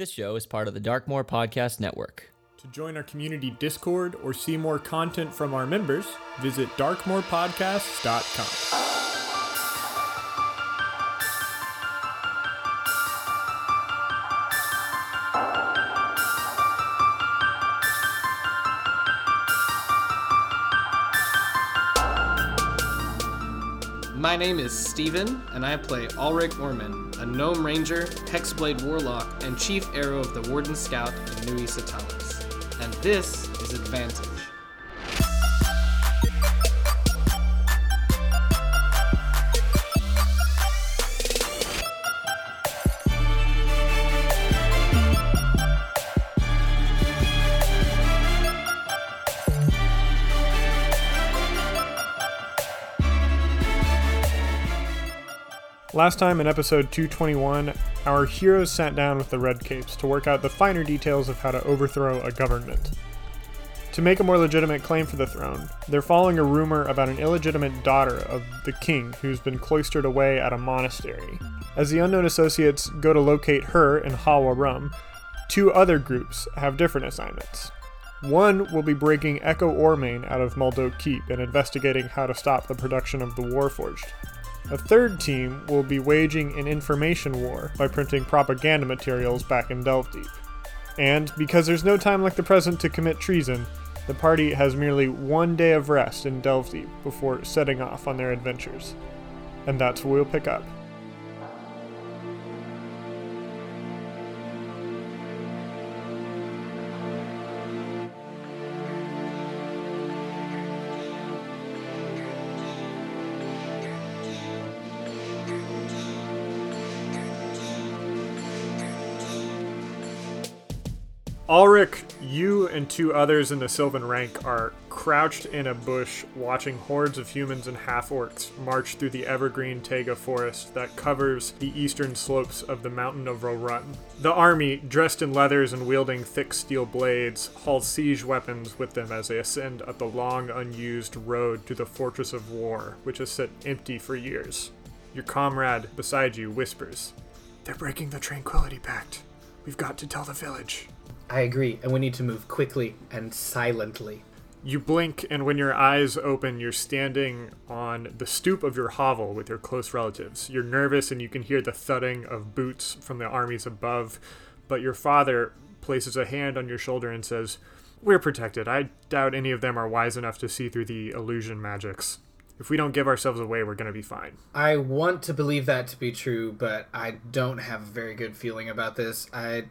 This show is part of the Darkmoor Podcast Network. To join our community Discord or see more content from our members, visit darkmoorpodcasts.com. name is Steven, and I play Ulrich Orman, a Gnome Ranger, Hexblade Warlock, and Chief Arrow of the Warden Scout of Nui Satalis. And this is Advantage. Last time in episode 221, our heroes sat down with the Red Capes to work out the finer details of how to overthrow a government. To make a more legitimate claim for the throne, they're following a rumor about an illegitimate daughter of the king who's been cloistered away at a monastery. As the unknown associates go to locate her in Hawa Rum, two other groups have different assignments. One will be breaking Echo Ormain out of Muldo Keep and investigating how to stop the production of the Warforged. A third team will be waging an information war by printing propaganda materials back in Delve Deep. And because there's no time like the present to commit treason, the party has merely one day of rest in Delve Deep before setting off on their adventures. And that's where we'll pick up. Ulrich, you and two others in the Sylvan rank are crouched in a bush watching hordes of humans and half orcs march through the evergreen taiga forest that covers the eastern slopes of the mountain of Rorun. The army, dressed in leathers and wielding thick steel blades, haul siege weapons with them as they ascend up the long, unused road to the Fortress of War, which has sat empty for years. Your comrade beside you whispers, They're breaking the Tranquility Pact. We've got to tell the village. I agree, and we need to move quickly and silently. You blink, and when your eyes open, you're standing on the stoop of your hovel with your close relatives. You're nervous, and you can hear the thudding of boots from the armies above. But your father places a hand on your shoulder and says, We're protected. I doubt any of them are wise enough to see through the illusion magics. If we don't give ourselves away, we're going to be fine. I want to believe that to be true, but I don't have a very good feeling about this. I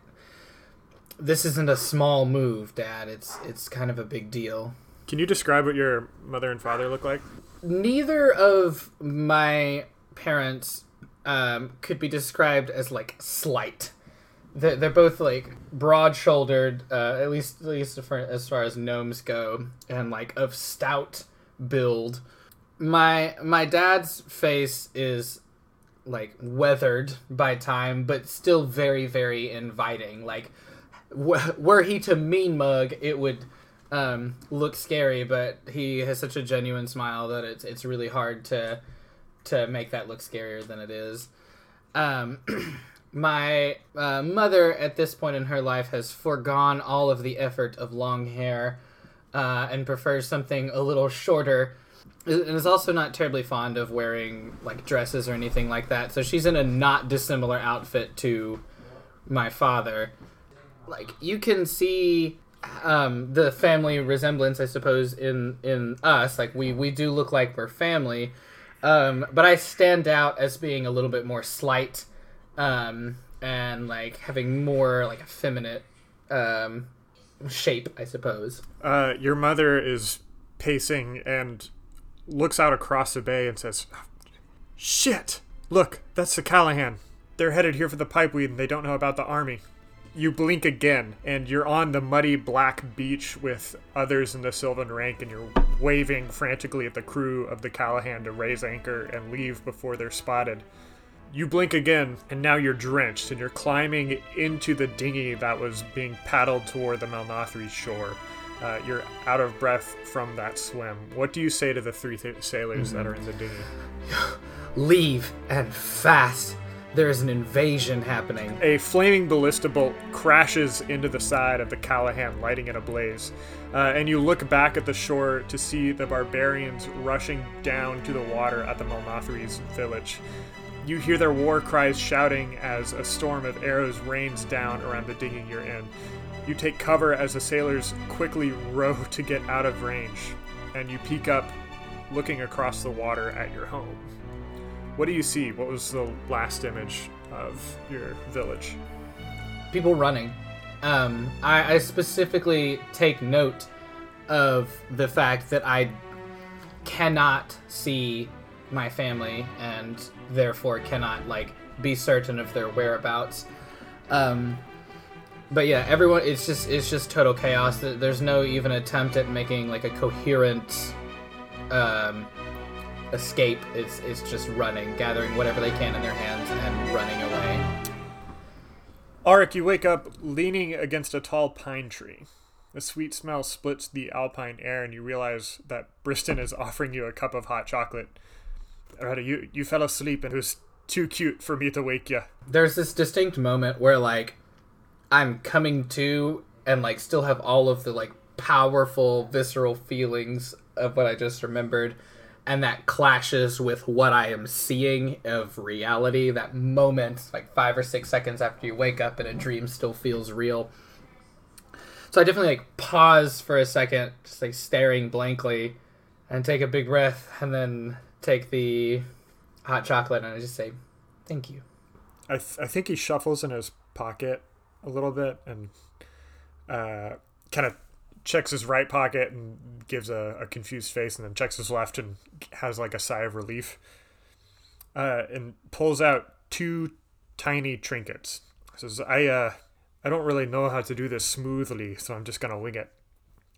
this isn't a small move, Dad. It's it's kind of a big deal. Can you describe what your mother and father look like? Neither of my parents um, could be described as like slight. They're, they're both like broad-shouldered, uh, at least at least for, as far as gnomes go, and like of stout build. My my dad's face is like weathered by time, but still very very inviting. Like were he to mean mug, it would um, look scary. But he has such a genuine smile that it's it's really hard to to make that look scarier than it is. Um, my uh, mother, at this point in her life, has foregone all of the effort of long hair uh, and prefers something a little shorter. And is also not terribly fond of wearing like dresses or anything like that. So she's in a not dissimilar outfit to my father like you can see um, the family resemblance, I suppose, in in us. Like we we do look like we're family, um, but I stand out as being a little bit more slight, um, and like having more like effeminate um, shape, I suppose. Uh, your mother is pacing and looks out across the bay and says, "Shit! Look, that's the Callahan. They're headed here for the pipeweed, and they don't know about the army." You blink again and you're on the muddy black beach with others in the Sylvan rank and you're waving frantically at the crew of the Callahan to raise anchor and leave before they're spotted. You blink again and now you're drenched and you're climbing into the dinghy that was being paddled toward the Malnothri shore. Uh, you're out of breath from that swim. What do you say to the three th- sailors mm-hmm. that are in the dinghy? Leave and fast. There's an invasion happening. A flaming ballista bolt crashes into the side of the Callahan, lighting it ablaze. Uh, and you look back at the shore to see the barbarians rushing down to the water at the Malnathri's village. You hear their war cries shouting as a storm of arrows rains down around the digging you're in. You take cover as the sailors quickly row to get out of range, and you peek up, looking across the water at your home. What do you see? What was the last image of your village? People running. Um, I, I specifically take note of the fact that I cannot see my family and therefore cannot like be certain of their whereabouts. Um, but yeah, everyone it's just it's just total chaos. There's no even attempt at making like a coherent um, escape. is, it's just running, gathering whatever they can in their hands and running away. Arik, you wake up leaning against a tall pine tree. A sweet smell splits the alpine air, and you realize that Briston is offering you a cup of hot chocolate. Alright, you you fell asleep, and it was too cute for me to wake you. there's this distinct moment where like I'm coming to and like still have all of the like powerful visceral feelings of what I just remembered and that clashes with what I am seeing of reality. That moment like 5 or 6 seconds after you wake up and a dream still feels real. So I definitely like pause for a second just like staring blankly and take a big breath and then take the hot chocolate and I just say thank you. I, th- I think he shuffles in his pocket a little bit and uh, kind of checks his right pocket and gives a, a confused face and then checks his left and has like a sigh of relief uh, and pulls out two tiny trinkets says i uh i don't really know how to do this smoothly so i'm just gonna wing it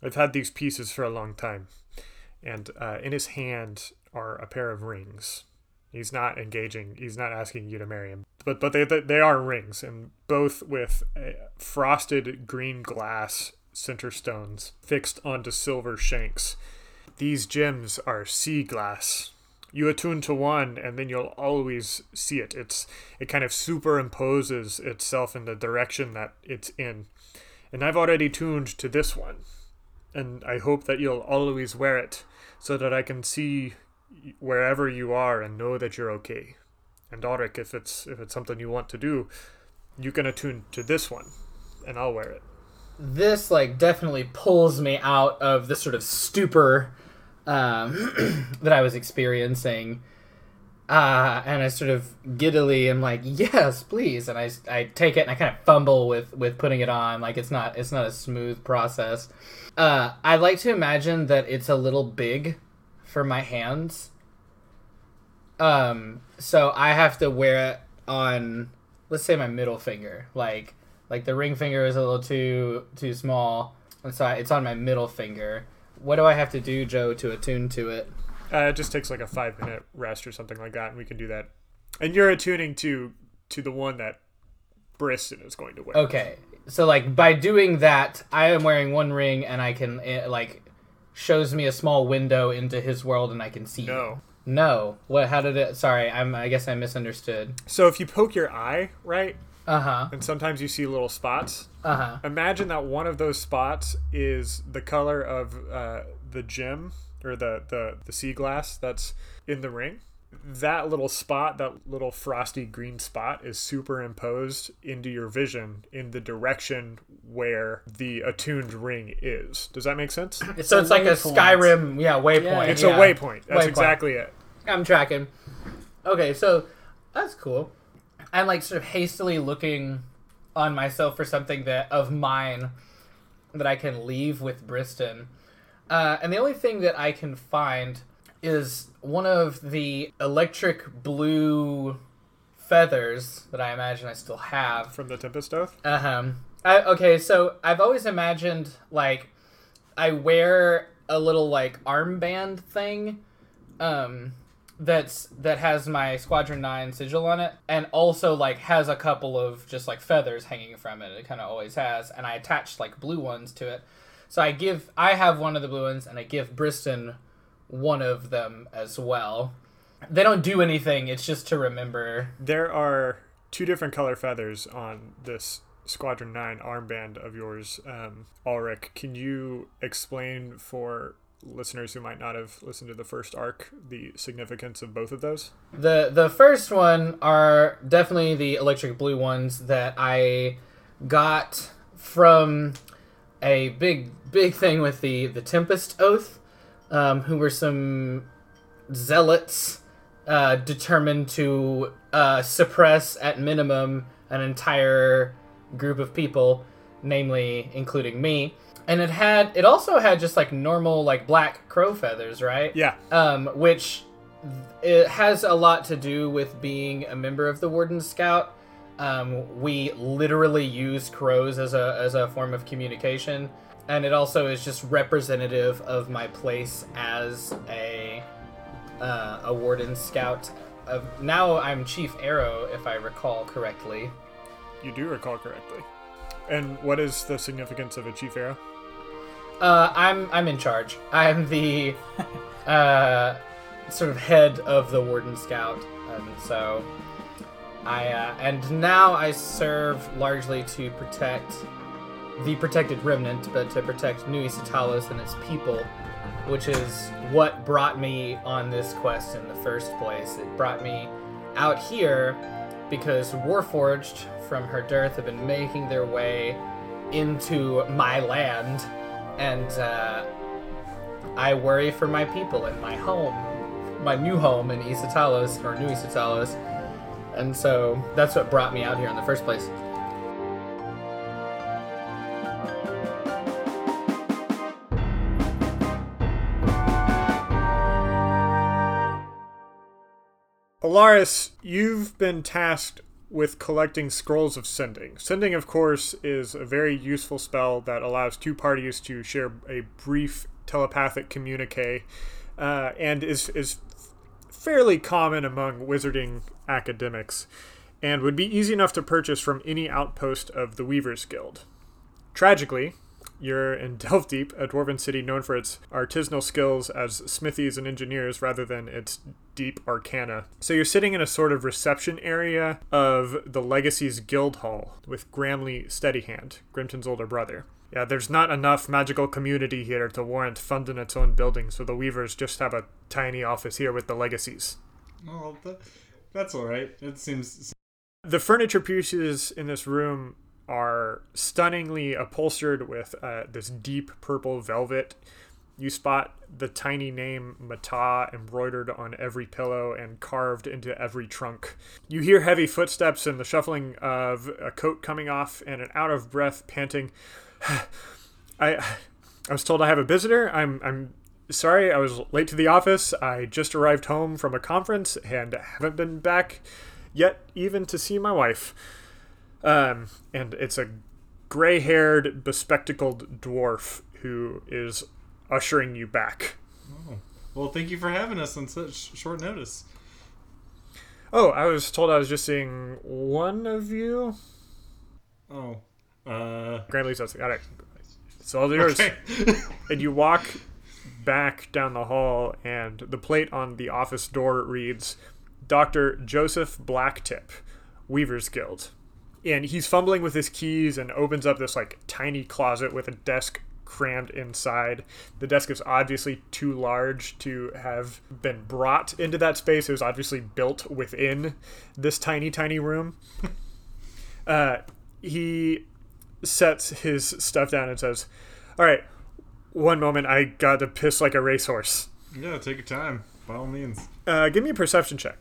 i've had these pieces for a long time and uh, in his hand are a pair of rings He's not engaging. He's not asking you to marry him. But but they they are rings, and both with frosted green glass center stones fixed onto silver shanks. These gems are sea glass. You attune to one, and then you'll always see it. It's it kind of superimposes itself in the direction that it's in. And I've already tuned to this one, and I hope that you'll always wear it, so that I can see wherever you are and know that you're okay. And Auric, if it's if it's something you want to do, you can attune to this one, and I'll wear it. This like definitely pulls me out of the sort of stupor um, that I was experiencing. Uh, and I sort of giddily am like, yes, please. And I, I take it and I kind of fumble with, with putting it on. Like it's not, it's not a smooth process. Uh, I like to imagine that it's a little big for my hands. Um, so I have to wear it on, let's say my middle finger. Like, like the ring finger is a little too too small, and so I, it's on my middle finger. What do I have to do, Joe, to attune to it? Uh, it just takes like a five minute rest or something like that, and we can do that. And you're attuning to to the one that Briston is going to wear. Okay, so like by doing that, I am wearing one ring, and I can it, like shows me a small window into his world, and I can see. No. No. What? How did it? Sorry, I'm. I guess I misunderstood. So if you poke your eye right, Uh huh. and sometimes you see little spots. Uh huh. Imagine that one of those spots is the color of uh, the gem or the, the the sea glass that's in the ring. That little spot, that little frosty green spot, is superimposed into your vision in the direction where the attuned ring is. Does that make sense? so it's like a waypoint. Skyrim, yeah, waypoint. It's yeah. a waypoint. That's Waypoint. exactly it. I'm tracking. Okay, so that's cool. I'm like sort of hastily looking on myself for something that of mine that I can leave with Briston. Uh, and the only thing that I can find is one of the electric blue feathers that I imagine I still have. From the Tempest Oath? Uh-huh. Okay, so I've always imagined like I wear a little like armband thing um that's that has my squadron 9 sigil on it and also like has a couple of just like feathers hanging from it. It kind of always has and i attached like blue ones to it. So i give i have one of the blue ones and i give briston one of them as well. They don't do anything it's just to remember. There are two different color feathers on this Squadron 9 armband of yours. Um, Ulrich, can you explain for listeners who might not have listened to the first arc the significance of both of those? The the first one are definitely the electric blue ones that I got from a big big thing with the the Tempest Oath, um, who were some zealots uh, determined to uh, suppress at minimum an entire group of people, namely including me. And it had it also had just like normal like black crow feathers, right? Yeah. um, which it has a lot to do with being a member of the Warden Scout. Um, we literally use crows as a as a form of communication, and it also is just representative of my place as a uh, a Warden Scout. Of now, I'm Chief Arrow, if I recall correctly. You do recall correctly. And what is the significance of a chief arrow? Uh, I'm I'm in charge. I'm the uh, sort of head of the Warden Scout, and so I uh, and now I serve largely to protect the protected remnant, but to protect Nui Satalos and its people, which is what brought me on this quest in the first place. It brought me out here because Warforged from Herdirth have been making their way into my land, and uh, I worry for my people and my home, my new home in Isatalos or New Isatalos, and so that's what brought me out here in the first place. Alaris, you've been tasked with collecting scrolls of sending. Sending, of course, is a very useful spell that allows two parties to share a brief telepathic communique, uh, and is is fairly common among wizarding academics, and would be easy enough to purchase from any outpost of the Weavers Guild. Tragically, you're in Delve Deep, a dwarven city known for its artisanal skills as smithies and engineers rather than its deep arcana. So you're sitting in a sort of reception area of the Legacy's Guild Hall with Gramley Steadyhand, Grimton's older brother. Yeah, there's not enough magical community here to warrant funding its own building, so the Weavers just have a tiny office here with the Legacies. That, that's all right. It seems The furniture pieces in this room are stunningly upholstered with uh, this deep purple velvet. You spot the tiny name Mata embroidered on every pillow and carved into every trunk. You hear heavy footsteps and the shuffling of a coat coming off and an out of breath panting. I I was told I have a visitor. I'm I'm sorry I was late to the office. I just arrived home from a conference and haven't been back yet even to see my wife. Um, and it's a gray haired, bespectacled dwarf who is ushering you back. well. Thank you for having us on such short notice. Oh, I was told I was just seeing one of you. Oh, uh, Gramley says, All right, it's all yours. okay. And you walk back down the hall, and the plate on the office door reads Dr. Joseph Blacktip, Weaver's Guild. And he's fumbling with his keys and opens up this like tiny closet with a desk crammed inside. The desk is obviously too large to have been brought into that space. It was obviously built within this tiny, tiny room. uh, he sets his stuff down and says, All right, one moment, I got to piss like a racehorse. yeah, take your time. By all means. Uh, give me a perception check.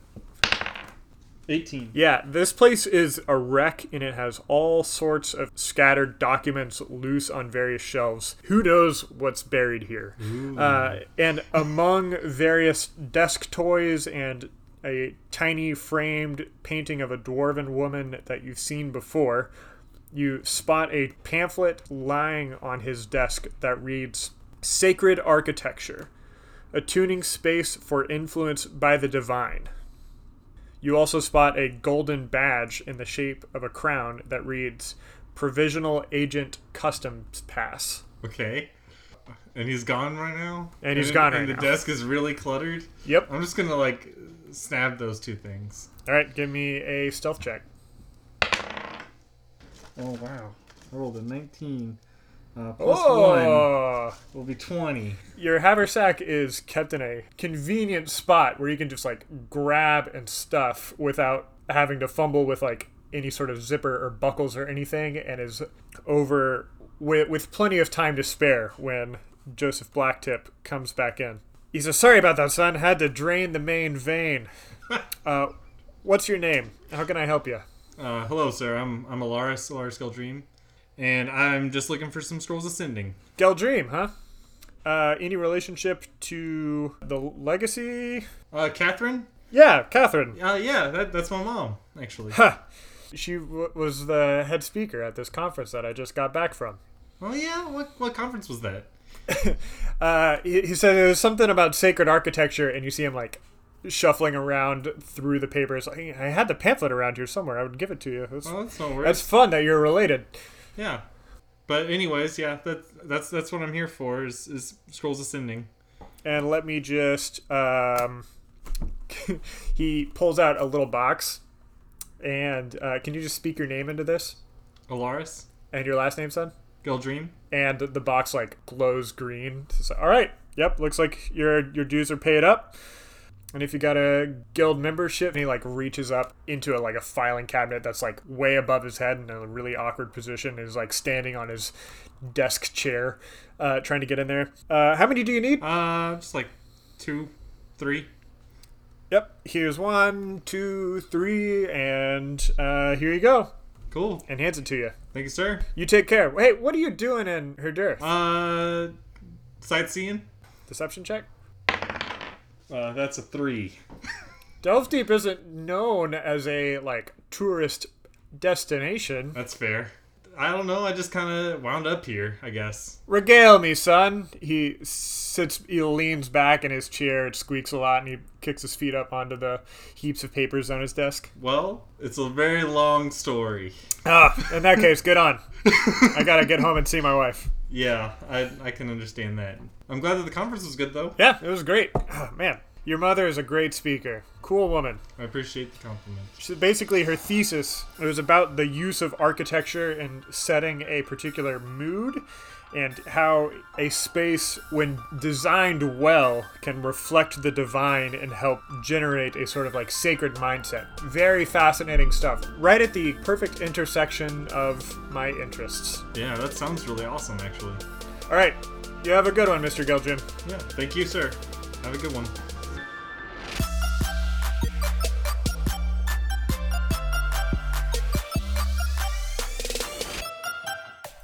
18. Yeah, this place is a wreck and it has all sorts of scattered documents loose on various shelves. Who knows what's buried here? Uh, and among various desk toys and a tiny framed painting of a dwarven woman that you've seen before, you spot a pamphlet lying on his desk that reads Sacred Architecture, attuning space for influence by the divine. You also spot a golden badge in the shape of a crown that reads Provisional Agent Customs Pass. Okay. And he's gone right now? And he's gone And right the now. desk is really cluttered? Yep. I'm just gonna, like, snap those two things. All right, give me a stealth check. Oh wow, I rolled a 19. Uh, plus one Oh, will be 20. your haversack is kept in a convenient spot where you can just like grab and stuff without having to fumble with like any sort of zipper or buckles or anything, and is over with, with plenty of time to spare when Joseph Blacktip comes back in. He says, "Sorry about that, son. Had to drain the main vein. uh, what's your name? How can I help you?" Uh, hello, sir. I'm I'm Alaris, Alaris Geldream, and I'm just looking for some scrolls ascending. Geldream, huh? Uh, any relationship to the legacy? Uh, Catherine? Yeah, Catherine. Uh, yeah, that, that's my mom, actually. Huh. She w- was the head speaker at this conference that I just got back from. oh yeah, what what conference was that? Uh, he, he said it was something about sacred architecture, and you see him like shuffling around through the papers. I had the pamphlet around here somewhere. I would give it to you. It's- Oh, that's no worries. that's fun that you're related. Yeah, but anyways, yeah, that that's that's what I'm here for is is scrolls ascending. And let me just. Um, he pulls out a little box, and uh, can you just speak your name into this Alaris and your last name, son? Geldream. and the box like glows green. All right, yep, looks like your your dues are paid up. And if you got a guild membership, and he like reaches up into a like a filing cabinet that's like way above his head in a really awkward position, is like standing on his desk chair, uh, trying to get in there. Uh, how many do you need? Uh, just like two, three. Yep, here's one, two, three, and uh, here you go. Cool. And hands it to you. Thank you, sir. You take care. Hey, what are you doing in Herdirth? Uh, sightseeing. Deception check. Uh, that's a three. Delve Deep isn't known as a like tourist destination. That's fair. I don't know. I just kind of wound up here, I guess. Regale me, son. He sits, he leans back in his chair. It squeaks a lot, and he kicks his feet up onto the heaps of papers on his desk. Well, it's a very long story. Ah, in that case, good on. I gotta get home and see my wife. Yeah, I I can understand that. I'm glad that the conference was good though. Yeah, it was great. Ah, man, your mother is a great speaker. Cool woman. I appreciate the compliment. She, basically, her thesis it was about the use of architecture in setting a particular mood, and how a space, when designed well, can reflect the divine and help generate a sort of like sacred mindset. Very fascinating stuff. Right at the perfect intersection of my interests. Yeah, that sounds really awesome, actually. All right, you have a good one, Mr. Geldream. Yeah, thank you, sir. Have a good one.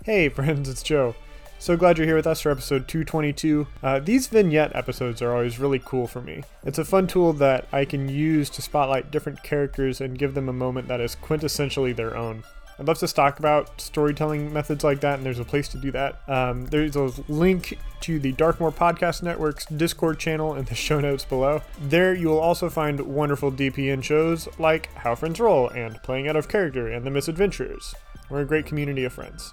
Hey, friends, it's Joe. So glad you're here with us for episode 222. Uh, these vignette episodes are always really cool for me. It's a fun tool that I can use to spotlight different characters and give them a moment that is quintessentially their own. I'd love to talk about storytelling methods like that, and there's a place to do that. Um, there's a link to the Darkmoor Podcast Network's Discord channel in the show notes below. There, you will also find wonderful DPN shows like How Friends Roll and Playing Out of Character and The Misadventures. We're a great community of friends.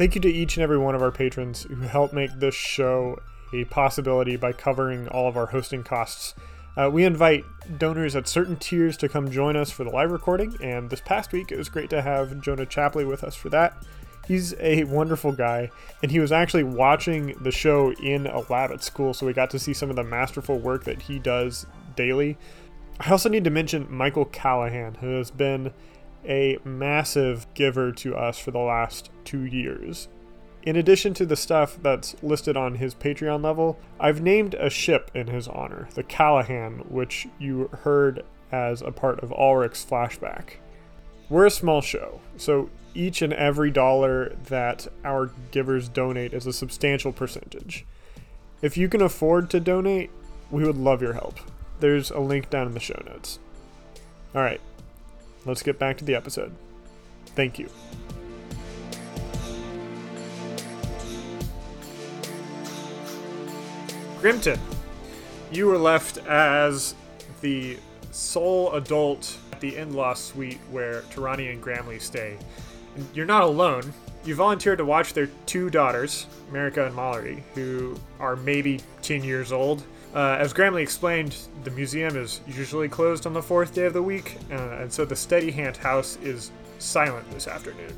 Thank you to each and every one of our patrons who help make this show a possibility by covering all of our hosting costs. Uh, we invite donors at certain tiers to come join us for the live recording, and this past week it was great to have Jonah Chapley with us for that. He's a wonderful guy, and he was actually watching the show in a lab at school, so we got to see some of the masterful work that he does daily. I also need to mention Michael Callahan, who has been a massive giver to us for the last two years. In addition to the stuff that's listed on his Patreon level, I've named a ship in his honor, the Callahan, which you heard as a part of Ulrich's flashback. We're a small show, so each and every dollar that our givers donate is a substantial percentage. If you can afford to donate, we would love your help. There's a link down in the show notes. Alright, let's get back to the episode. Thank you. Grimton, you were left as the sole adult at the in-law suite where Tarani and Gramley stay. And you're not alone. You volunteered to watch their two daughters, Marika and Mallory, who are maybe 10 years old. Uh, as Gramley explained, the museum is usually closed on the fourth day of the week, uh, and so the Steady Hand house is silent this afternoon.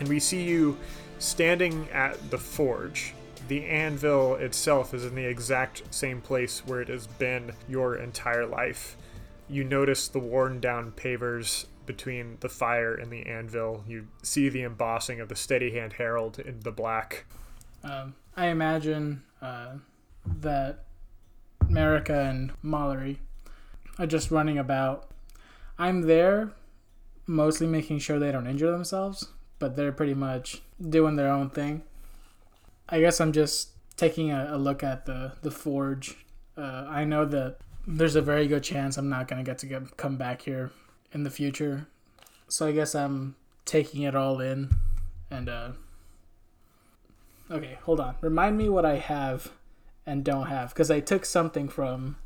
and we see you standing at the forge. The anvil itself is in the exact same place where it has been your entire life. You notice the worn down pavers between the fire and the anvil. You see the embossing of the steady hand herald in the black. Um, I imagine uh, that Marika and Mallory are just running about. I'm there, mostly making sure they don't injure themselves, but they're pretty much doing their own thing. I guess I'm just taking a, a look at the the forge. Uh, I know that there's a very good chance I'm not gonna get to get, come back here in the future, so I guess I'm taking it all in. And uh, okay, hold on. Remind me what I have and don't have because I took something from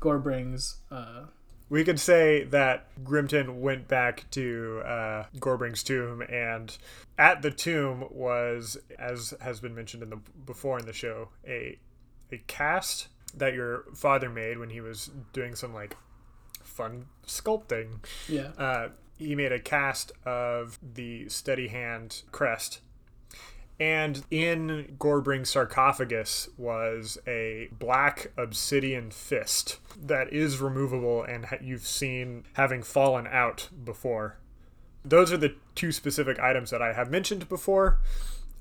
Gorbring's. Uh, We could say that Grimton went back to uh, Gorbring's tomb, and at the tomb was, as has been mentioned in the before in the show, a a cast that your father made when he was doing some like fun sculpting. yeah. Uh, he made a cast of the steady hand crest. And in Gorbring's sarcophagus was a black obsidian fist that is removable and you've seen having fallen out before. Those are the two specific items that I have mentioned before.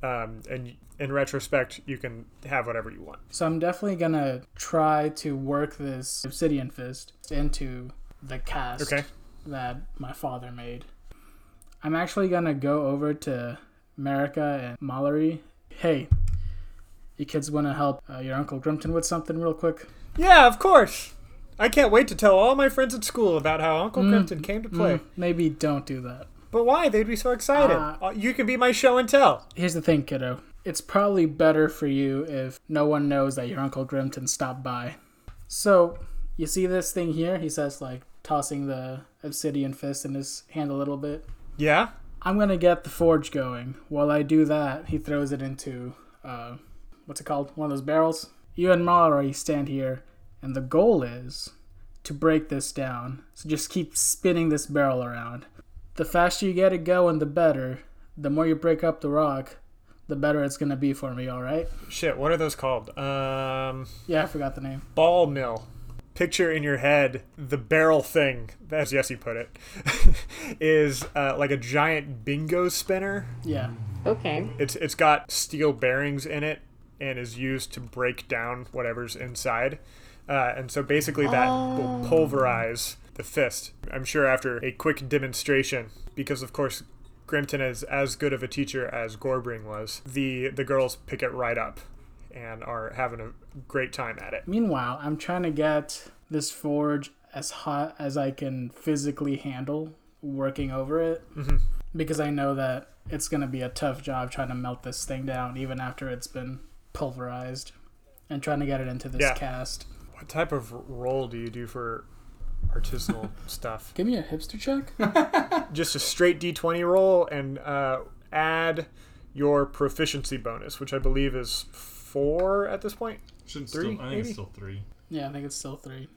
Um, and in retrospect, you can have whatever you want. So I'm definitely gonna try to work this obsidian fist into the cast Okay. that my father made. I'm actually gonna go over to Marika and Mallory. Hey, you kids want to help uh, your uncle Grimton with something real quick? Yeah, of course. I can't wait to tell all my friends at school about how Uncle Grimton came to play. Mm, maybe don't do that. But why? They'd be so excited. Uh, Uh, you can be my show and tell. Here's the thing, kiddo. It's probably better for you if no one knows that your Uncle Grimton stopped by. So, you see this thing here? He says, like, tossing the obsidian fist in his hand a little bit. Yeah? I'm gonna get the forge going. While I do that, he throws it into, uh, what's it called? One of those barrels? You and Mallory stand here, and the goal is to break this down. So just keep spinning this barrel around. The faster you get it going, the better. The more you break up the rock, the better it's gonna be for me, alright? Shit, what are those called? Um, Yeah, I forgot the name. ball mill. Picture in your head the barrel thing, as Jesse put it, is uh, like a giant bingo spinner. Yeah. Okay. It's it's got steel bearings in it and is used to break down whatever's inside. Uh, and so basically that will pulverize the fist. I'm sure after a quick demonstration, because of course Grimton is as good of a teacher as Gorbring was, the the girls pick it right up and are having a great time at it. Meanwhile, I'm trying to get this forge as hot as I can physically handle working over it because I know that it's going to be a tough job trying to melt this thing down even after it's been pulverized and trying to get it into this Yeah. cast. What type of roll do you do for artisanal stuff? Give me a hipster check. Just a straight D20 roll and uh, add your proficiency bonus, which I believe is four at this point. Shouldn't Three, still, I think maybe? it's still three. yeah, I think it's still 3.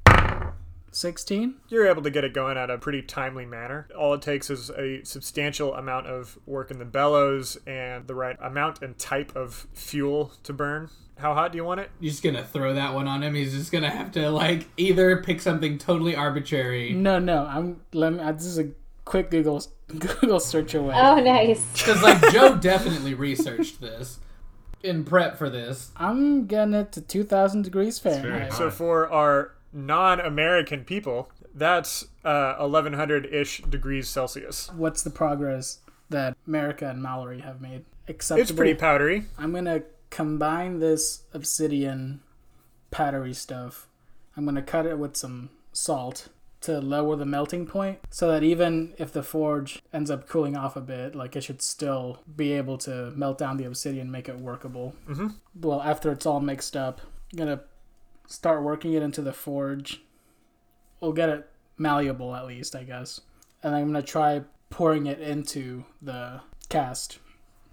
16? You're able to get it going at a pretty timely manner. All it takes is a substantial amount of work in the bellows and the right amount and type of fuel to burn. How hot do you want it? You're just gonna throw that one on him. He's just gonna have to like either pick something totally arbitrary. No, no. I'm let me uh, this is a quick Google Google search away. Oh, nice. Because like Joe definitely researched this in prep for this. I'm getting it to 2000 degrees very Fahrenheit. So for our non-American people, that's uh, 1100-ish degrees Celsius. What's the progress that Marika and Mallory have made? Acceptable. It's pretty powdery. I'm gonna combine this obsidian powdery stuff. I'm gonna cut it with some salt to lower the melting point so that even if the forge ends up cooling off a bit, like it should still be able to melt down the obsidian, make it workable. Mm-hmm. Well, after it's all mixed up, I'm gonna start working it into the forge. We'll get it malleable at least, I guess. And I'm gonna try pouring it into the cast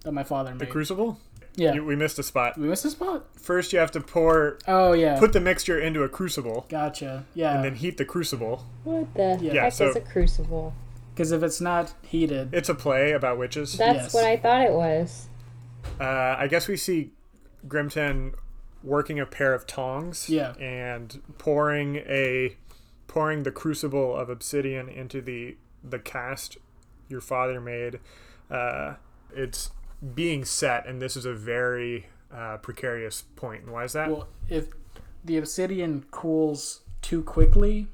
that my father The made. The crucible? Yeah. You, we missed a spot. we missed a spot? First, you have to pour, Oh yeah. put the mixture into a crucible, gotcha. Yeah. and then heat the crucible. What the Yeah, heck so- is a crucible? Because if it's not heated, It's a play about witches. That's Yes. what I thought it was. Uh, I guess we see Grimton working a pair of tongs. Yeah. And pouring a pouring the crucible of obsidian into the the cast your father made. Uh, it's being set, and this is a very uh, precarious point. And why is that? well, if the obsidian cools too quickly,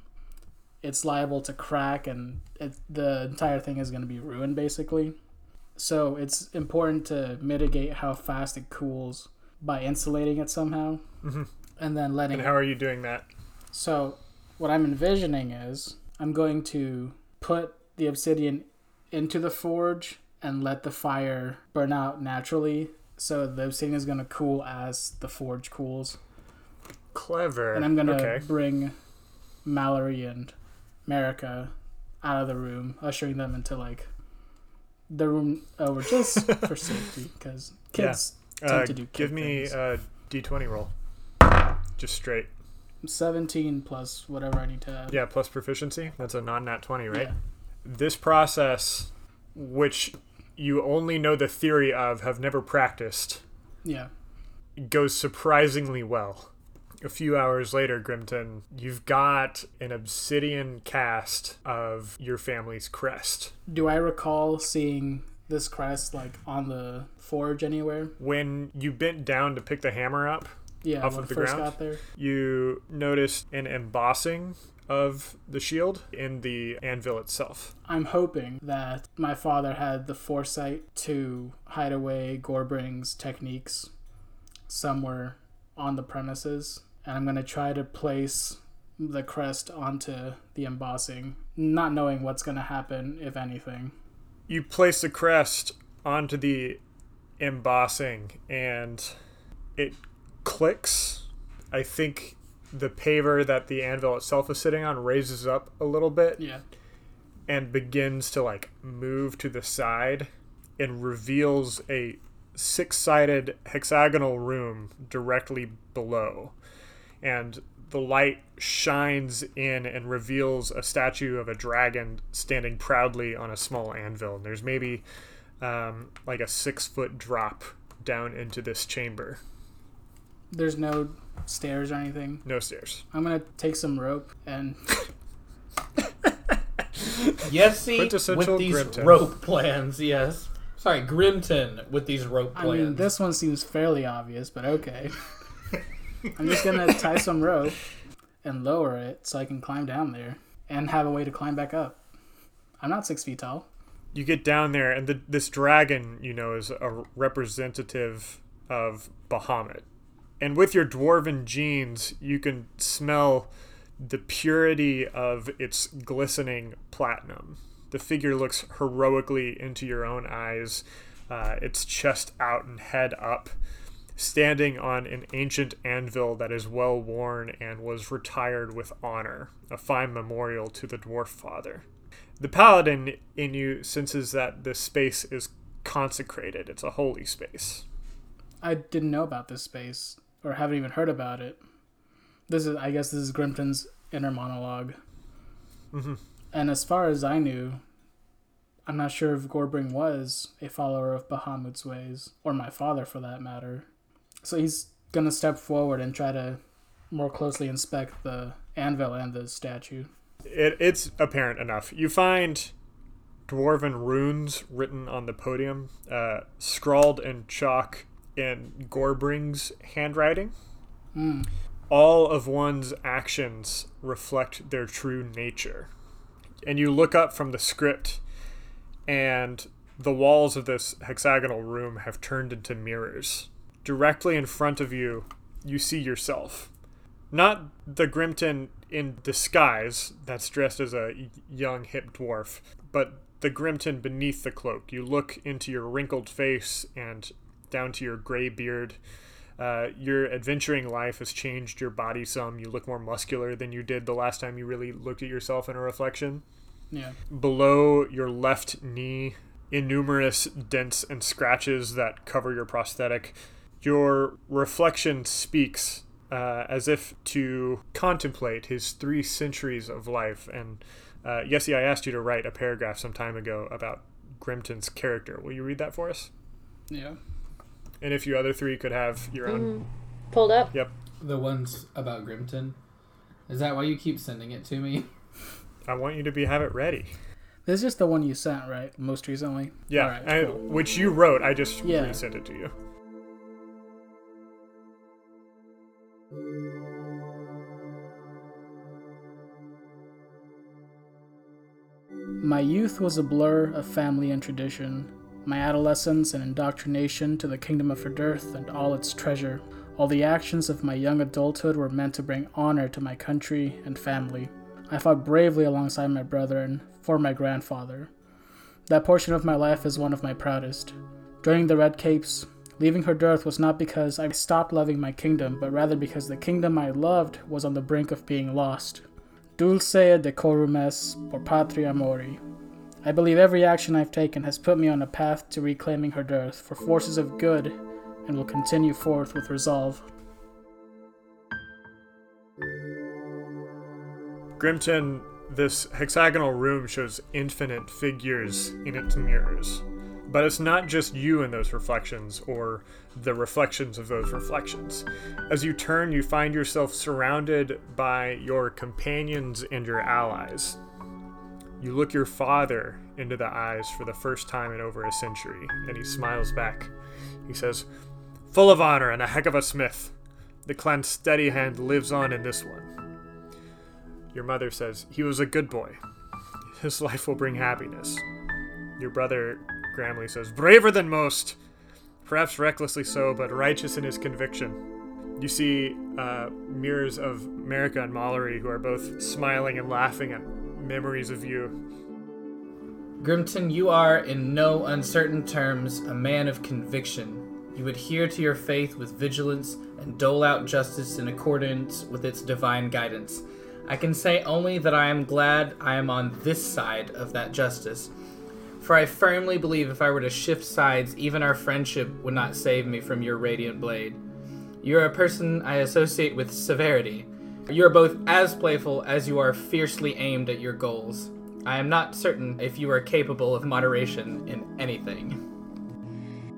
it's liable to crack, and it, the entire thing is going to be ruined, basically. So it's important to mitigate how fast it cools by insulating it somehow, and then letting and it how are you doing that? So, what I'm envisioning is I'm going to put the obsidian into the forge and let the fire burn out naturally. So the obsidian is going to cool as the forge cools, Clever. and I'm going to okay. bring Mallory and Marika out of the room, ushering them into like the room over just for safety because kids tend Uh, to do kid give me things. a d20 roll. Just straight. 17 plus whatever I need to add. Yeah, plus proficiency. That's a non-nat 20, right? Yeah. This process, which you only know the theory of, have never practiced, Yeah. goes surprisingly well. A few hours later, Grimton, you've got an obsidian cast of your family's crest. Do I recall seeing this crest like on the forge anywhere? When you bent down to pick the hammer up, Yeah, Off of the first ground? you noticed an embossing of the shield in the anvil itself. I'm hoping that my father had the foresight to hide away Gorbring's techniques somewhere on the premises, and I'm gonna try to place the crest onto the embossing, not knowing what's gonna happen if anything. you place the crest onto the embossing and it clicks. I think the paver that the anvil itself is sitting on raises up a little bit Yeah. and begins to like move to the side and reveals a six-sided hexagonal room directly below. And the light shines in and reveals a statue of a dragon standing proudly on a small anvil. And there's maybe um, like a six foot drop down into this chamber. There's no stairs or anything. No stairs. I'm gonna take some rope and Yesy Quintessential with these Grimton. rope plans. Yes. Sorry, Grimton with these rope plans. I plans. mean, this one seems fairly obvious, but okay. I'm just gonna tie some rope and lower it so I can climb down there and have a way to climb back up. I'm not six feet tall. you get down there and the, this dragon you know is a representative of bahamut and with your dwarven genes you can smell the purity of its glistening platinum the figure looks heroically into your own eyes uh, its chest out and head up standing on an ancient anvil that is well worn and was retired with honor a fine memorial to the dwarf father the paladin in you senses that this space is consecrated. It's a holy space. I didn't know about this space or haven't even heard about it. This is, I guess, this is Grimton's inner monolog Mhm. And as far as I knew, I'm not sure if Gorbring was a follower of Bahamut's ways, or my father for that matter. So he's gonna step forward and try to more closely inspect the anvil and the statue. It, it's apparent enough. You find dwarven runes written on the podium, uh, scrawled in chalk in Gorbring's handwriting. Mm. All of one's actions reflect their true nature. And you look up from the script, and the walls of this hexagonal room have turned into mirrors. Directly in front of you, you see yourself. Not the Grimton in disguise that's dressed as a young hip dwarf, but the Grimton beneath the cloak. You look into your wrinkled face and down to your gray beard. Uh, your adventuring life has changed your body some. You look more muscular than you did the last time you really looked at yourself in a reflection. Yeah. Below your left knee, innumerous dents and scratches that cover your prosthetic. Your reflection speaks uh, as if to contemplate his three centuries of life and Uh, Yessie, I asked you to write a paragraph some time ago about Grimton's character. Will you read that for us? Yeah. And if you other three could have your own. Mm-hmm. Pulled up. Yep. The ones about Grimton. Is that why you keep sending it to me? I want you to be have it ready. This is just the one you sent, right? Most recently. Yeah, All right, I- cool. which you wrote. I just Yeah. resent it to you. My youth was a blur of family and tradition. My adolescence and indoctrination to the kingdom of Herdirth and all its treasure. All the actions of my young adulthood were meant to bring honor to my country and family. I fought bravely alongside my brethren for my grandfather. That portion of my life is one of my proudest. Joining the Red Capes, leaving Herdirth was not because I stopped loving my kingdom, but rather because the kingdom I loved was on the brink of being lost. Dulce decorum est por patria mori. I believe every action I've taken has put me on a path to reclaiming Herdirth for forces of good and will continue forth with resolve. Grimton, this hexagonal room shows infinite figures in its mirrors. But it's not just you in those reflections or the reflections of those reflections. As you turn, you find yourself surrounded by your companions and your allies. You look your father into the eyes for the first time in over a century, and he smiles back. He says, Full of honor and a heck of a smith. The clan's steady hand lives on in this one. Your mother says, He was a good boy. His life will bring happiness. Your brother, Gramley, says, Braver than most. Perhaps recklessly so, but righteous in his conviction. You see uh, mirrors of Marika and Mallory who are both smiling and laughing at memories of you. Grimton, you are, in no uncertain terms, a man of conviction. You adhere to your faith with vigilance and dole out justice in accordance with its divine guidance. I can say only that I am glad I am on this side of that justice. For I firmly believe if I were to shift sides, even our friendship would not save me from your radiant blade. You are a person I associate with severity. You are both as playful as you are fiercely aimed at your goals. I am not certain if you are capable of moderation in anything.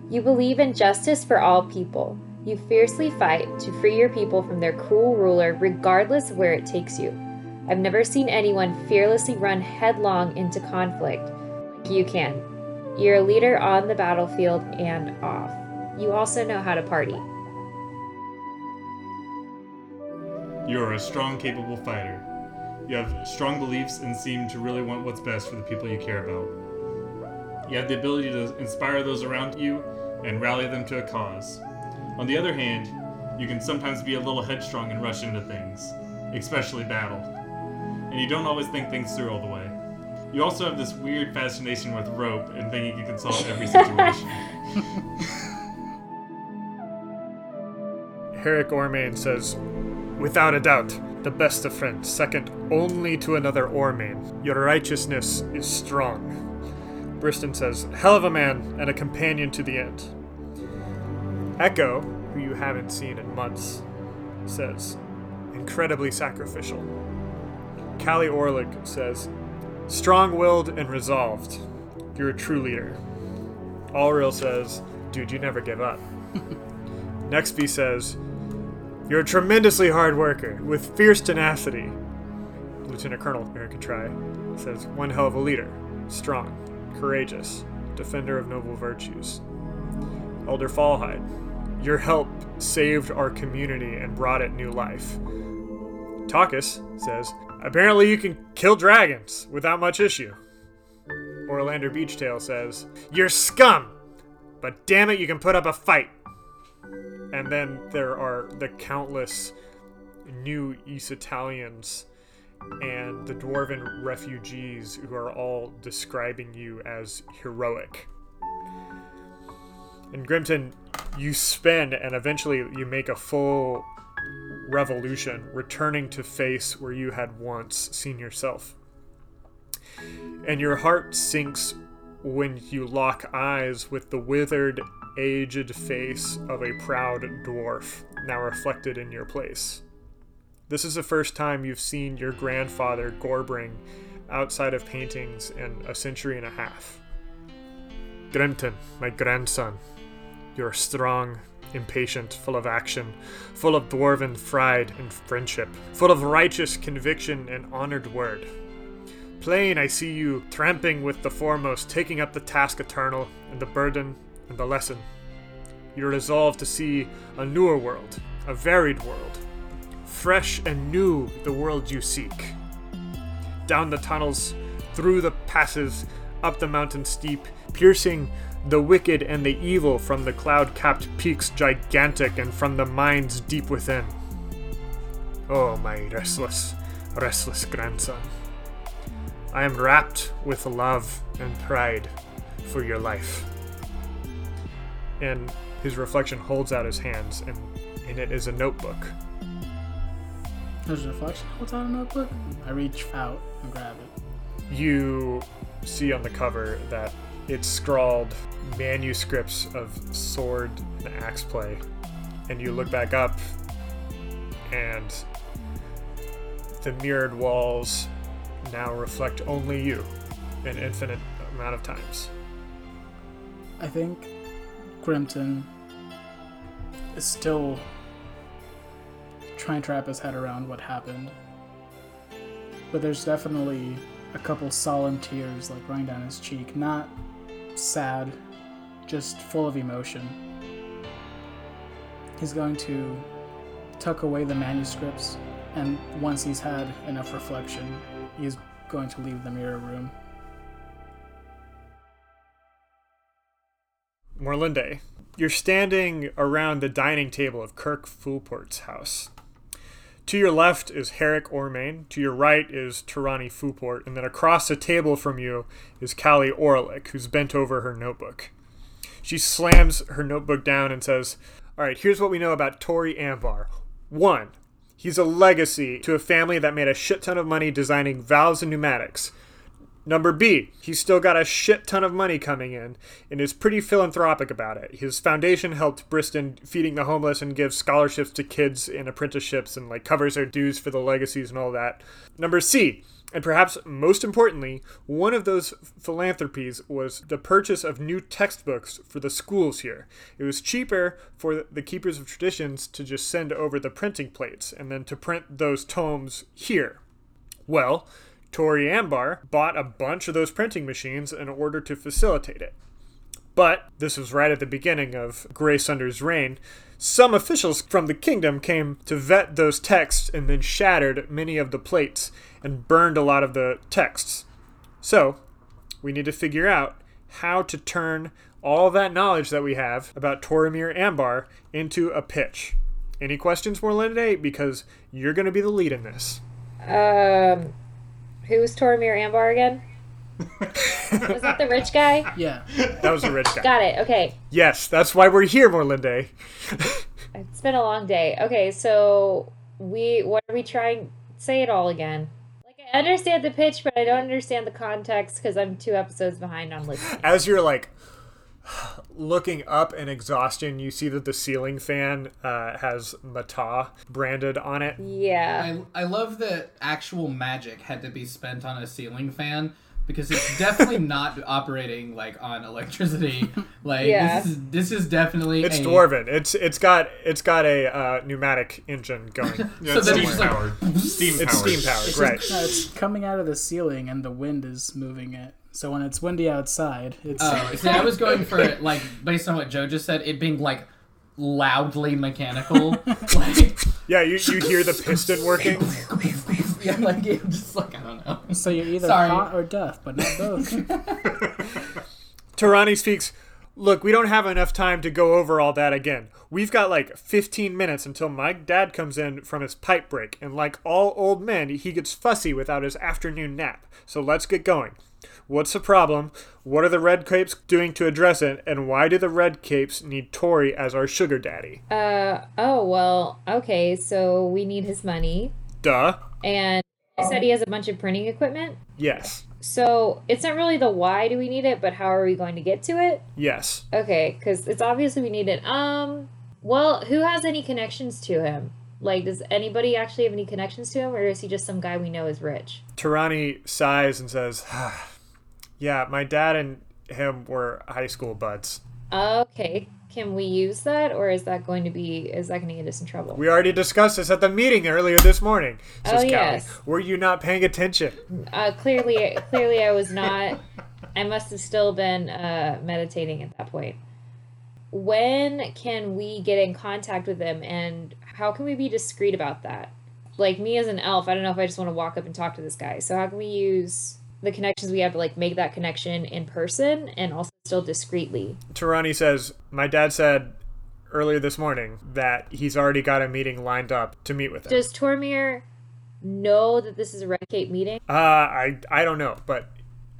You believe in justice for all people. You fiercely fight to free your people from their cruel ruler, regardless of where it takes you. I've never seen anyone fearlessly run headlong into conflict. Like you can. You're a leader on the battlefield and off. You also know how to party. You are a strong, capable fighter. You have strong beliefs and seem to really want what's best for the people you care about. You have the ability to inspire those around you and rally them to a cause. On the other hand, you can sometimes be a little headstrong and rush into things, especially battle. And you don't always think things through all the way. You also have this weird fascination with rope and thinking you can solve every situation. Herrick Ormain says, Without a doubt, the best of friends, second only to another Ormain. Your righteousness is strong. Briston says, Hell of a man and a companion to the end. Echo, who you haven't seen in months, says, Incredibly sacrificial. Callie Orlig says, Strong willed and resolved. You're a true leader. Alril says, Dude, you never give up. Nextby says, You're a tremendously hard worker with fierce tenacity. Lieutenant Colonel Eric Try says, One hell of a leader, strong, courageous, defender of noble virtues. Elder Fallhide, your help saved our community and brought it new life. Takus says, Apparently you can kill dragons without much issue. Orlander Beachtail says, You're scum! But damn it, you can put up a fight! And then there are the countless new East Italians and the dwarven refugees who are all describing you as heroic. In Grimton, you spend and eventually you make a full revolution, returning to face where you had once seen yourself. And your heart sinks when you lock eyes with the withered, aged face of a proud dwarf, now reflected in your place. This is the first time you've seen your grandfather, Gorbring, outside of paintings in a century and a half. Grimton, my grandson, you're strong, impatient, full of action, full of dwarven pride and friendship, full of righteous conviction and honored word. Plain, I see you tramping with the foremost, taking up the task eternal, and the burden, and the lesson. You're resolved to see a newer world, a varied world, fresh and new the world you seek. Down the tunnels, through the passes, up the mountain steep, piercing the wicked and the evil from the cloud capped peaks gigantic and from the mines deep within. Oh, my restless, restless grandson. I am wrapped with love and pride for your life. And his reflection holds out his hands, and in it is a notebook. There's a reflection. What's on a notebook? I reach out and grab it. You see on the cover that it's scrawled manuscripts of sword and axe play. And you look back up, and the mirrored walls now reflect only you an infinite amount of times. I think Grimton is still trying to wrap his head around what happened. But there's definitely a couple solemn tears like running down his cheek. Not sad, just full of emotion. He's going to tuck away the manuscripts, and once he's had enough reflection, he's going to leave the mirror room. Morlinde, you're standing around the dining table of Kirk Fulport's house. To your left is Herrick Ormain, to your right is Tarani Fulport, and then across the table from you is Callie Orlick, who's bent over her notebook. She slams her notebook down and says, All right, here's what we know about Tori Ambar. One, he's a legacy to a family that made a shit ton of money designing valves and pneumatics. Number B, he's still got a shit ton of money coming in and is pretty philanthropic about it. His foundation helped Briston feeding the homeless and gives scholarships to kids in apprenticeships and like covers their dues for the legacies and all that. Number C, and perhaps most importantly, one of those philanthropies was the purchase of new textbooks for the schools here. It was cheaper for the Keepers of Traditions to just send over the printing plates and then to print those tomes here. Well, Tori Ambar bought a bunch of those printing machines in order to facilitate it. But this was right at the beginning of Grey Sunder's reign. Some officials from the kingdom came to vet those texts and then shattered many of the plates and burned a lot of the texts. So, we need to figure out how to turn all that knowledge that we have about Toromir Ambar into a pitch. Any questions, Morlinde? Because you're going to be the lead in this. Um, who's Toromir Ambar again? Was that the rich guy? Yeah. That was a rich guy. Got it. Okay. Yes, that's why we're here, Morlinde. It's been a long day. Okay, so we what are we trying? Say it all again. Like I understand the pitch, but I don't understand the context because I'm two episodes behind on listening. As you're like looking up in exhaustion, you see that the ceiling fan uh, has Mata branded on it. Yeah. I, I love that actual magic had to be spent on a ceiling fan because it's definitely not operating like on electricity. Like Yeah. this is this is definitely It's a, dwarven. It's it's got it's got a uh, pneumatic engine going. Yeah, So it's steam it's like- powered. Steam powered. It's steam powered, It's, right? just, no, it's coming out of the ceiling and the wind is moving it. So when it's windy outside, it's Oh, see, I was going for like based on what Joe just said, it being like loudly mechanical. like Yeah, you, you hear the piston working. yeah, like it just like I don't know. so you're either Sorry. hot or deaf, but not both. Tarani speaks. Look, we don't have enough time to go over all that again. We've got like 15 minutes until my dad comes in from his pipe break, and like all old men, he gets fussy without his afternoon nap. So let's get going. What's the problem? What are the Red Capes doing to address it? And why do the Red Capes need Tori as our sugar daddy? Uh oh well. Okay, so we need his money, Duh. and he said he has a bunch of printing equipment. Yes. So it's not really the why do we need it, but how are we going to get to it? Yes. Okay, because it's obviously we need it. Um, well, who has any connections to him? Like, does anybody actually have any connections to him, or is he just some guy we know is rich? Tarani sighs and says, "Yeah, my dad and him were high school buds. Okay, can we use that, or is that going to be is that going to get us in trouble? We already discussed this at the meeting earlier this morning." Says Oh, Callie. yes. Were you not paying attention? Uh, clearly, clearly, I was not. I must have still been uh, meditating at that point. When can we get in contact with them, and how can we be discreet about that? Like me as an elf, I don't know if I just want to walk up and talk to this guy. So how can we use the connections we have to like make that connection in person and also still discreetly? Tarani says, My dad said earlier this morning that he's already got a meeting lined up to meet with him. Does Tormir know that this is a Red Cape meeting? Uh, I I don't know, but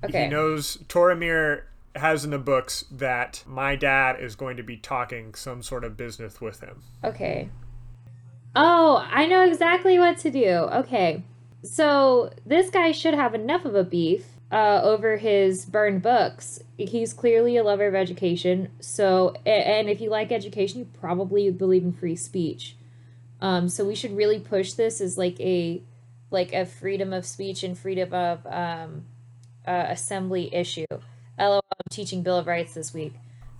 Okay. he knows Toromir has in the books that my dad is going to be talking some sort of business with him. Okay. Oh, I know exactly what to do. Okay. So this guy should have enough of a beef uh, over his burned books. He's clearly a lover of education. So, and if you like education, you probably believe in free speech. Um, so we should really push this as like a like a freedom of speech and freedom of um, uh, assembly issue. LOL, I'm teaching Bill of Rights this week.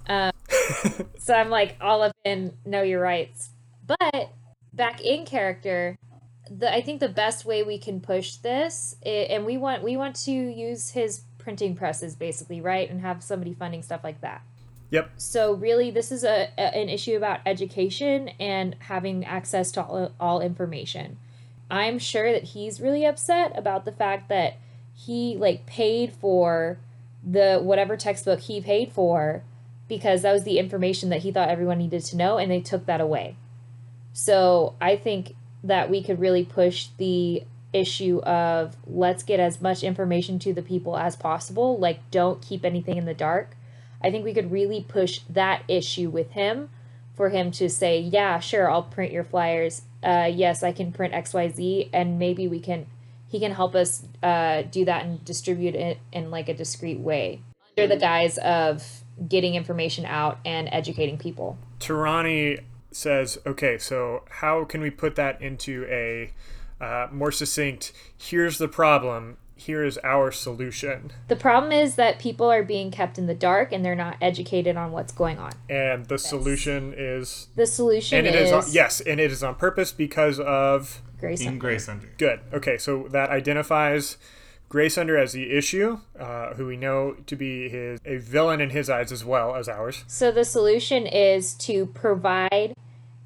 Um, so I'm like all up in know your rights. But back in character, the I think the best way we can push this, and we want we want to use his printing presses basically, right, and have somebody funding stuff like that. Yep. So really, this is a, a an issue about education and having access to all, all information. I'm sure that he's really upset about the fact that he like paid for the whatever textbook he paid for because that was the information that he thought everyone needed to know and they took that away. So I think that we could really push the issue of let's get as much information to the people as possible. Like, don't keep anything in the dark. I think we could really push that issue with him for him to say, yeah, sure, I'll print your flyers. Uh, yes, I can print XYZ, and maybe we can, he can help us uh, do that and distribute it in like a discreet way under the guise of getting information out and educating people. Tarani says, okay, so how can we put that into a uh, more succinct, here's the problem, here is our solution. The problem is that people are being kept in the dark and they're not educated on what's going on. And the solution is. The solution And it is, is, on, yes, and it is on purpose because of. Grace. In Grace Under. Good. Okay, so that identifies Grace Under as the issue, uh, who we know to be his a villain in his eyes as well as ours. So the solution is to provide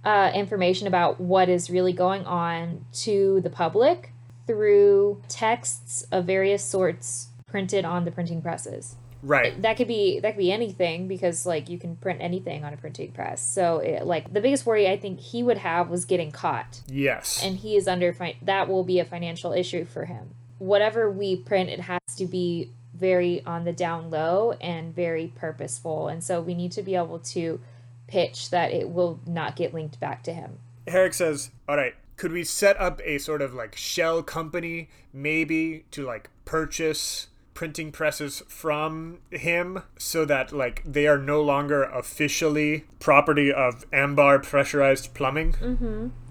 uh, information about what is really going on to the public through texts of various sorts printed on the printing presses. Right. That could be that could be anything because like you can print anything on a printing press. So it, like the biggest worry I think he would have was getting caught. Yes. and he is under fi- that will be a financial issue for him. Whatever we print, it has to be very on the down low and very purposeful, and so we need to be able to pitch that it will not get linked back to him. Herrick says, "All right, could we set up a sort of like shell company, maybe to like purchase printing presses from him, so that like they are no longer officially property of Ambar Pressurized Plumbing?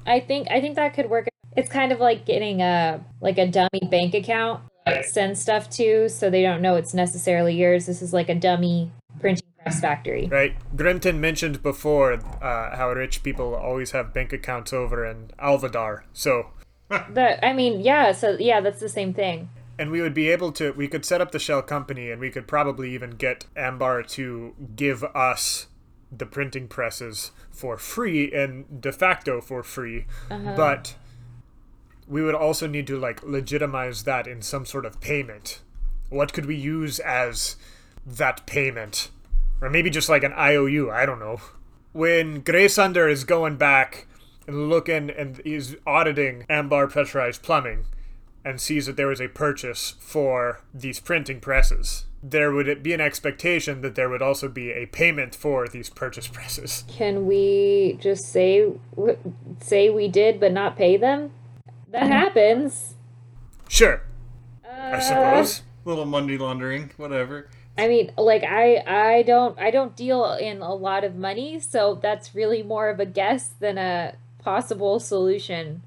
I think I think that could work. It's kind of like getting a like a dummy bank account like send stuff to, so they don't know it's necessarily yours. This is like a dummy printing press factory. Right? Grimton mentioned before uh, how rich people always have bank accounts over in Alvadar, so." the, I mean, yeah. So yeah, that's the same thing. And we would be able to we could set up the shell company and we could probably even get ambar to give us the printing presses for free and de facto for free. Uh-huh. But we would also need to like legitimize that in some sort of payment. What could we use as that payment? Or maybe just like an iou i don't know. When Graysunder is going back and looking and he's auditing ambar pressurized plumbing and sees that there was a purchase for these printing presses, there would be an expectation that there would also be a payment for these purchase presses. Can we just say say we did but not pay them? That happens. Sure, I uh, suppose. Little money laundering, whatever. I mean, like I I don't I don't deal in a lot of money, so that's really more of a guess than a possible solution,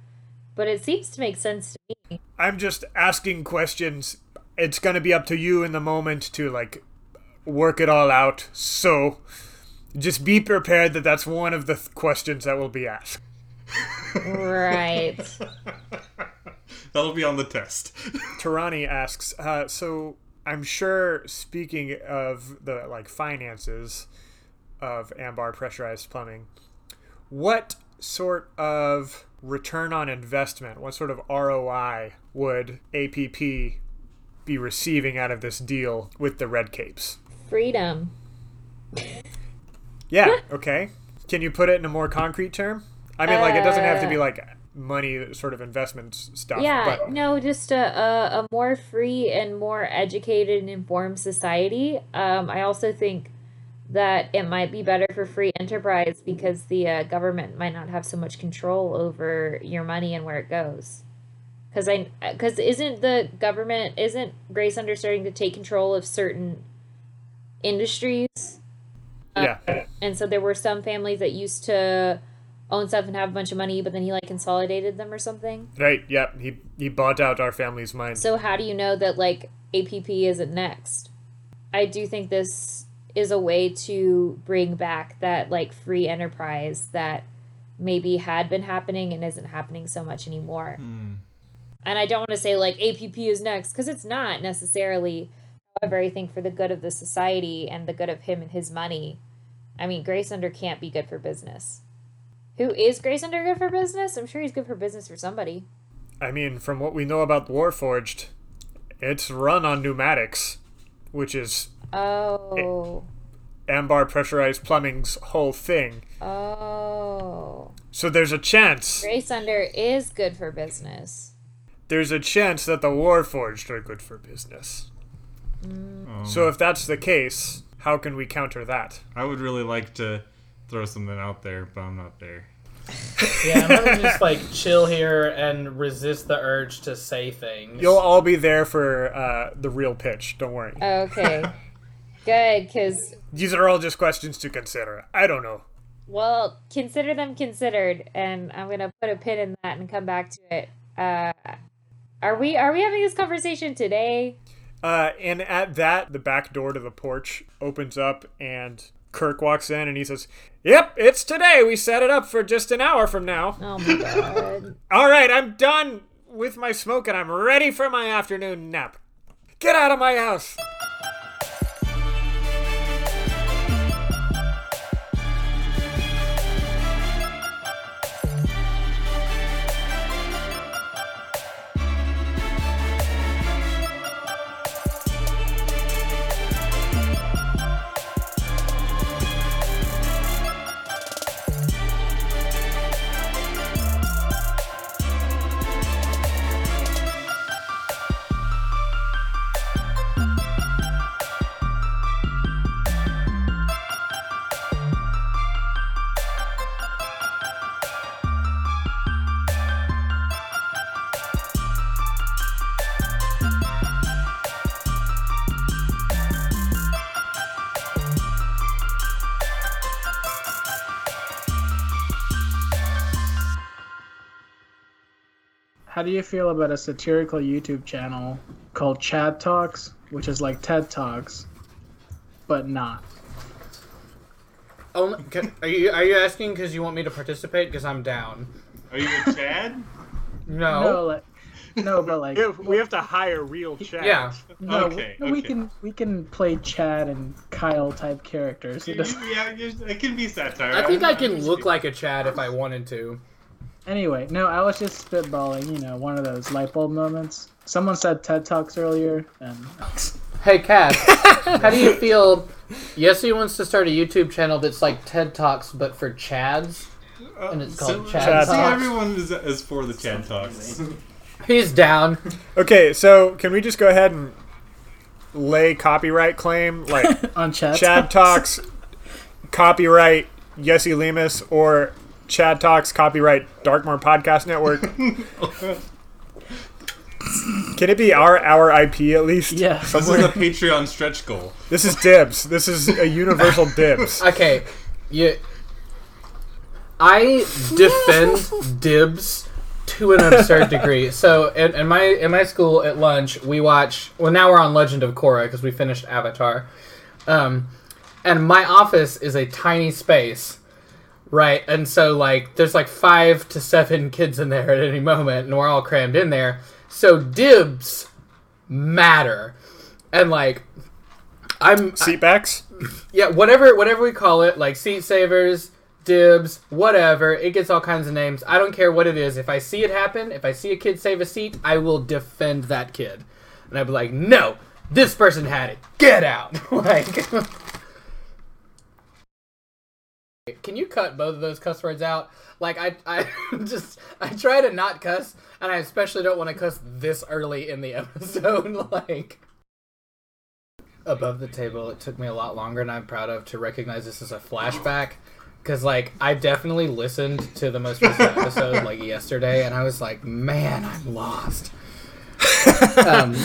but it seems to make sense to me. I'm just asking questions. It's gonna be up to you in the moment to like work it all out. So just be prepared that that's one of the th- questions that will be asked. Right. That'll be on the test. Tarani asks, uh, so I'm sure speaking of the like finances of Ambar pressurized plumbing, what sort of return on investment, what sort of ROI would APP be receiving out of this deal with the Red Capes? Freedom. Yeah, okay. Can you put it in a more concrete term? I mean, like, it doesn't have to be like money sort of investment stuff. Yeah, but no, just a, a, a more free and more educated and informed society. Um, I also think that it might be better for free enterprise because the uh, government might not have so much control over your money and where it goes. Because I, because isn't the government isn't Grace Under starting to take control of certain industries? yeah. And so there were some families that used to own stuff and have a bunch of money, but then he like consolidated them or something. Right, yep. He, he bought out our family's mind. So how do you know that like APP isn't next? I do think this is a way to bring back that like free enterprise that maybe had been happening and isn't happening so much anymore. Hmm. And I don't want to say like APP is next because it's not necessarily. However, I think for the good of the society and the good of him and his money, I mean, Grace Under can't be good for business. Who is Grace Under good for business? I'm sure he's good for business for somebody. I mean, from what we know about Warforged, it's run on pneumatics, which is Oh. Ambar Pressurized Plumbing's whole thing. Oh. So there's a chance, Grace Under is good for business. there's a chance that the Warforged are good for business. Um, So if that's the case, how can we counter that? I would really like to throw something out there, but I'm not there. Yeah, I'm gonna just like chill here and resist the urge to say things. You'll all be there for uh, the real pitch. Don't worry. Okay. good, because, These are all just questions to consider. I don't know. well, consider them considered, and I'm going to put a pin in that and come back to it. Uh, are we are we having this conversation today? Uh, and at that, the back door to the porch opens up, and Kirk walks in, and he says, "Yep, it's today. We set it up for just an hour from now. Oh my god. All right, I'm done with my smoke, and I'm ready for my afternoon nap. Get out of my house." How do you feel about a satirical YouTube channel called Chad Talks, which is like TED Talks, but not? Oh, can, are you are you asking because you want me to participate? Because I'm down. Are you a Chad? No. No, like, no, but like, We have to hire real Chad. Yeah. no, Okay, we, we can we can play Chad and Kyle type characters. It yeah, it can be satire. I think I can look like a Chad if I wanted to. Anyway, no, I was just spitballing. You know, one of those light bulb moments. Someone said TED Talks earlier, and Hey, Kat, how do you feel? Yessie wants to start a YouTube channel that's like TED Talks, but for Chads. Uh, and it's called Chad Chad See, Talks. everyone is, is for the Chad talks. He's down. Okay, so can we just go ahead and lay copyright claim like on Chad, Chad Talks copyright Yessie Lemus or Chad Talks copyright Darkmoor Podcast Network? Can it be our our IP at least? Yeah. This is a Patreon stretch goal. This is dibs. This is a universal dibs. Okay, you. I defend dibs to an absurd degree. So in, in my in my school at lunch, we watch. Well, now we're on Legend of Korra because we finished Avatar, um, and my office is a tiny space, right? And so like, there's like five to seven kids in there at any moment, and we're all crammed in there. So dibs matter, and like, I'm Seatbacks? yeah, whatever whatever we call it, like seat savers, dibs, whatever. It gets all kinds of names. I don't care what it is. If I see it happen, if I see a kid save a seat, I will defend that kid. And I'd be like, "No, this person had it. Get out." like Can you cut both of those cuss words out? Like I I just I try to not cuss and I especially don't want to cuss this early in the episode like above the table. It took me a lot longer, and I'm proud of to recognize this as a flashback. Because like I definitely listened to the most recent episode like yesterday, and I was like, man, I'm lost. um,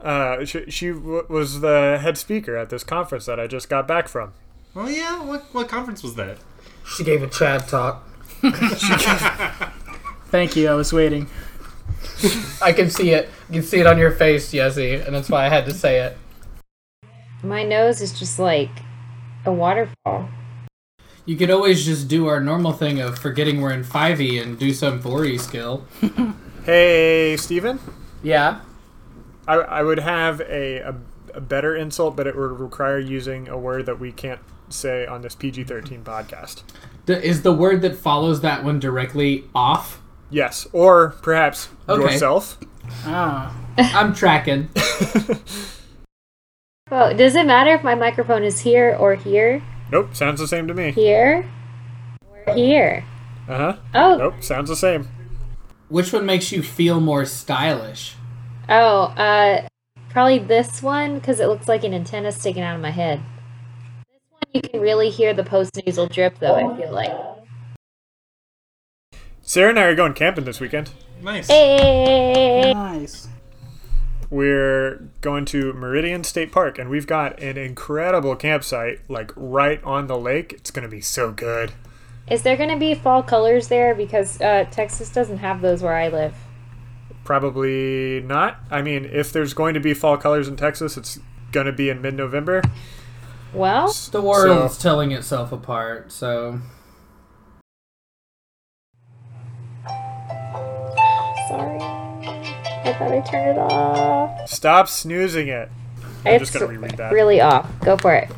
Uh, she, she w- was the head speaker at this conference that I just got back from. Oh yeah, what what conference was that? she gave a Chad talk. Thank you. I was waiting. I can see it. You can see it on your face, Jesse, and that's why I had to say it. My nose is just like a waterfall. You could always just do our normal thing of forgetting we're in 5e and do some 4e skill. Hey, Steven? Yeah. I, I would have a, a, a better insult, but it would require using a word that we can't say on this PG 13 podcast. The, is the word that follows that one directly off? Yes, or perhaps Okay. yourself. Ah, I'm tracking. Well, does it matter if my microphone is here or here? Nope, sounds the same to me. Here? Or here? Uh huh. Oh, Nope, sounds the same. Which one makes you feel more stylish? Oh, uh, probably this one because it looks like an antenna sticking out of my head. This one you can really hear the post nasal drip, though. I feel like. Sarah and I are going camping this weekend. Nice. Hey! nice. We're going to Meridian State Park, and we've got an incredible campsite, like right on the lake. It's gonna be so good. Is there gonna be fall colors there? Because uh, Texas doesn't have those where I live. Probably not. I mean, if there's going to be fall colors in Texas, it's gonna be in mid-November. Well, The world's telling itself apart, so. sorry. I thought I turned it off. Stop snoozing it. I'm just gonna reread that. really off. Go for it.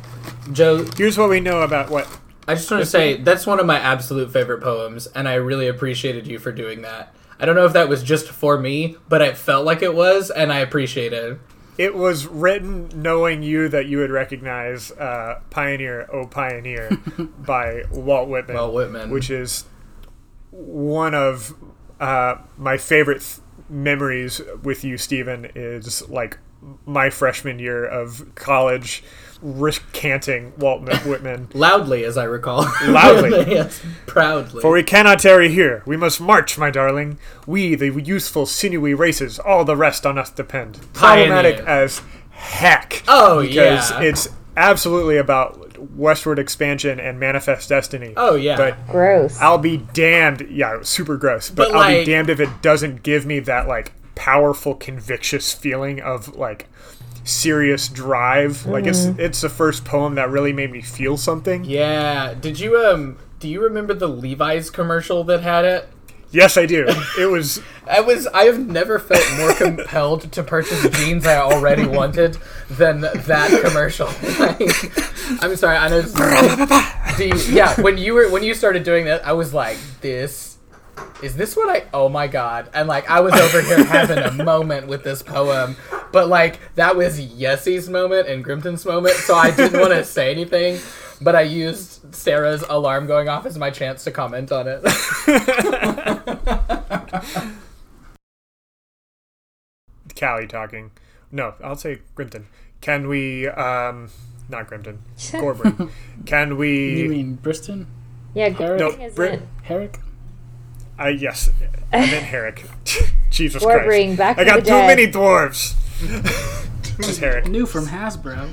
Joe, Here's what we know about what. I just want to say that's one of my absolute favorite poems, and I really appreciated you for doing that. I don't know if that was just for me, but it felt like it was, and I appreciate it. It was written knowing you that you would recognize uh, "Pioneer, Oh Pioneer" by Walt Whitman. Walt Whitman. which is one of uh, my favorite th- memories with you, Stephen. Is like my freshman year of college, recanting Walt Whitman. Loudly, as I recall. Loudly. yes, proudly. For we cannot tarry here. We must march, my darling. We, the useful, sinewy races, all the rest on us depend. Problematic Pioneer. as heck. Oh, because yeah. it's absolutely about westward expansion and manifest destiny. Oh, yeah. But Gross. I'll be damned. Yeah, super gross. But, But, I'll like- be damned if it doesn't give me that like powerful, convictious feeling of like serious drive. Like it's it's the first poem that really made me feel something. yeah. Did you um? Do you remember the Levi's commercial that had it? Yes, I do. It was I was I have never felt more compelled to purchase jeans I already wanted than that commercial. I'm sorry, I know. This do you, yeah, when you were when you started doing that, I was like, this is this what I? Oh my god! And like I was over here having a moment with this poem, but like that was Yessie's moment and Grimton's moment, so I didn't want to say anything. But I used Sarah's alarm going off as my chance to comment on it. Callie talking. No, I'll say Grimton. Can we um not Grimton. Gorbury. Can we You mean Briston? yeah, No, Gorbring is it. Herrick? I yes. I meant Herrick. Jesus Gorbring, Christ. back I from got the too dead. many dwarves. This is Herrick. New from Hasbro.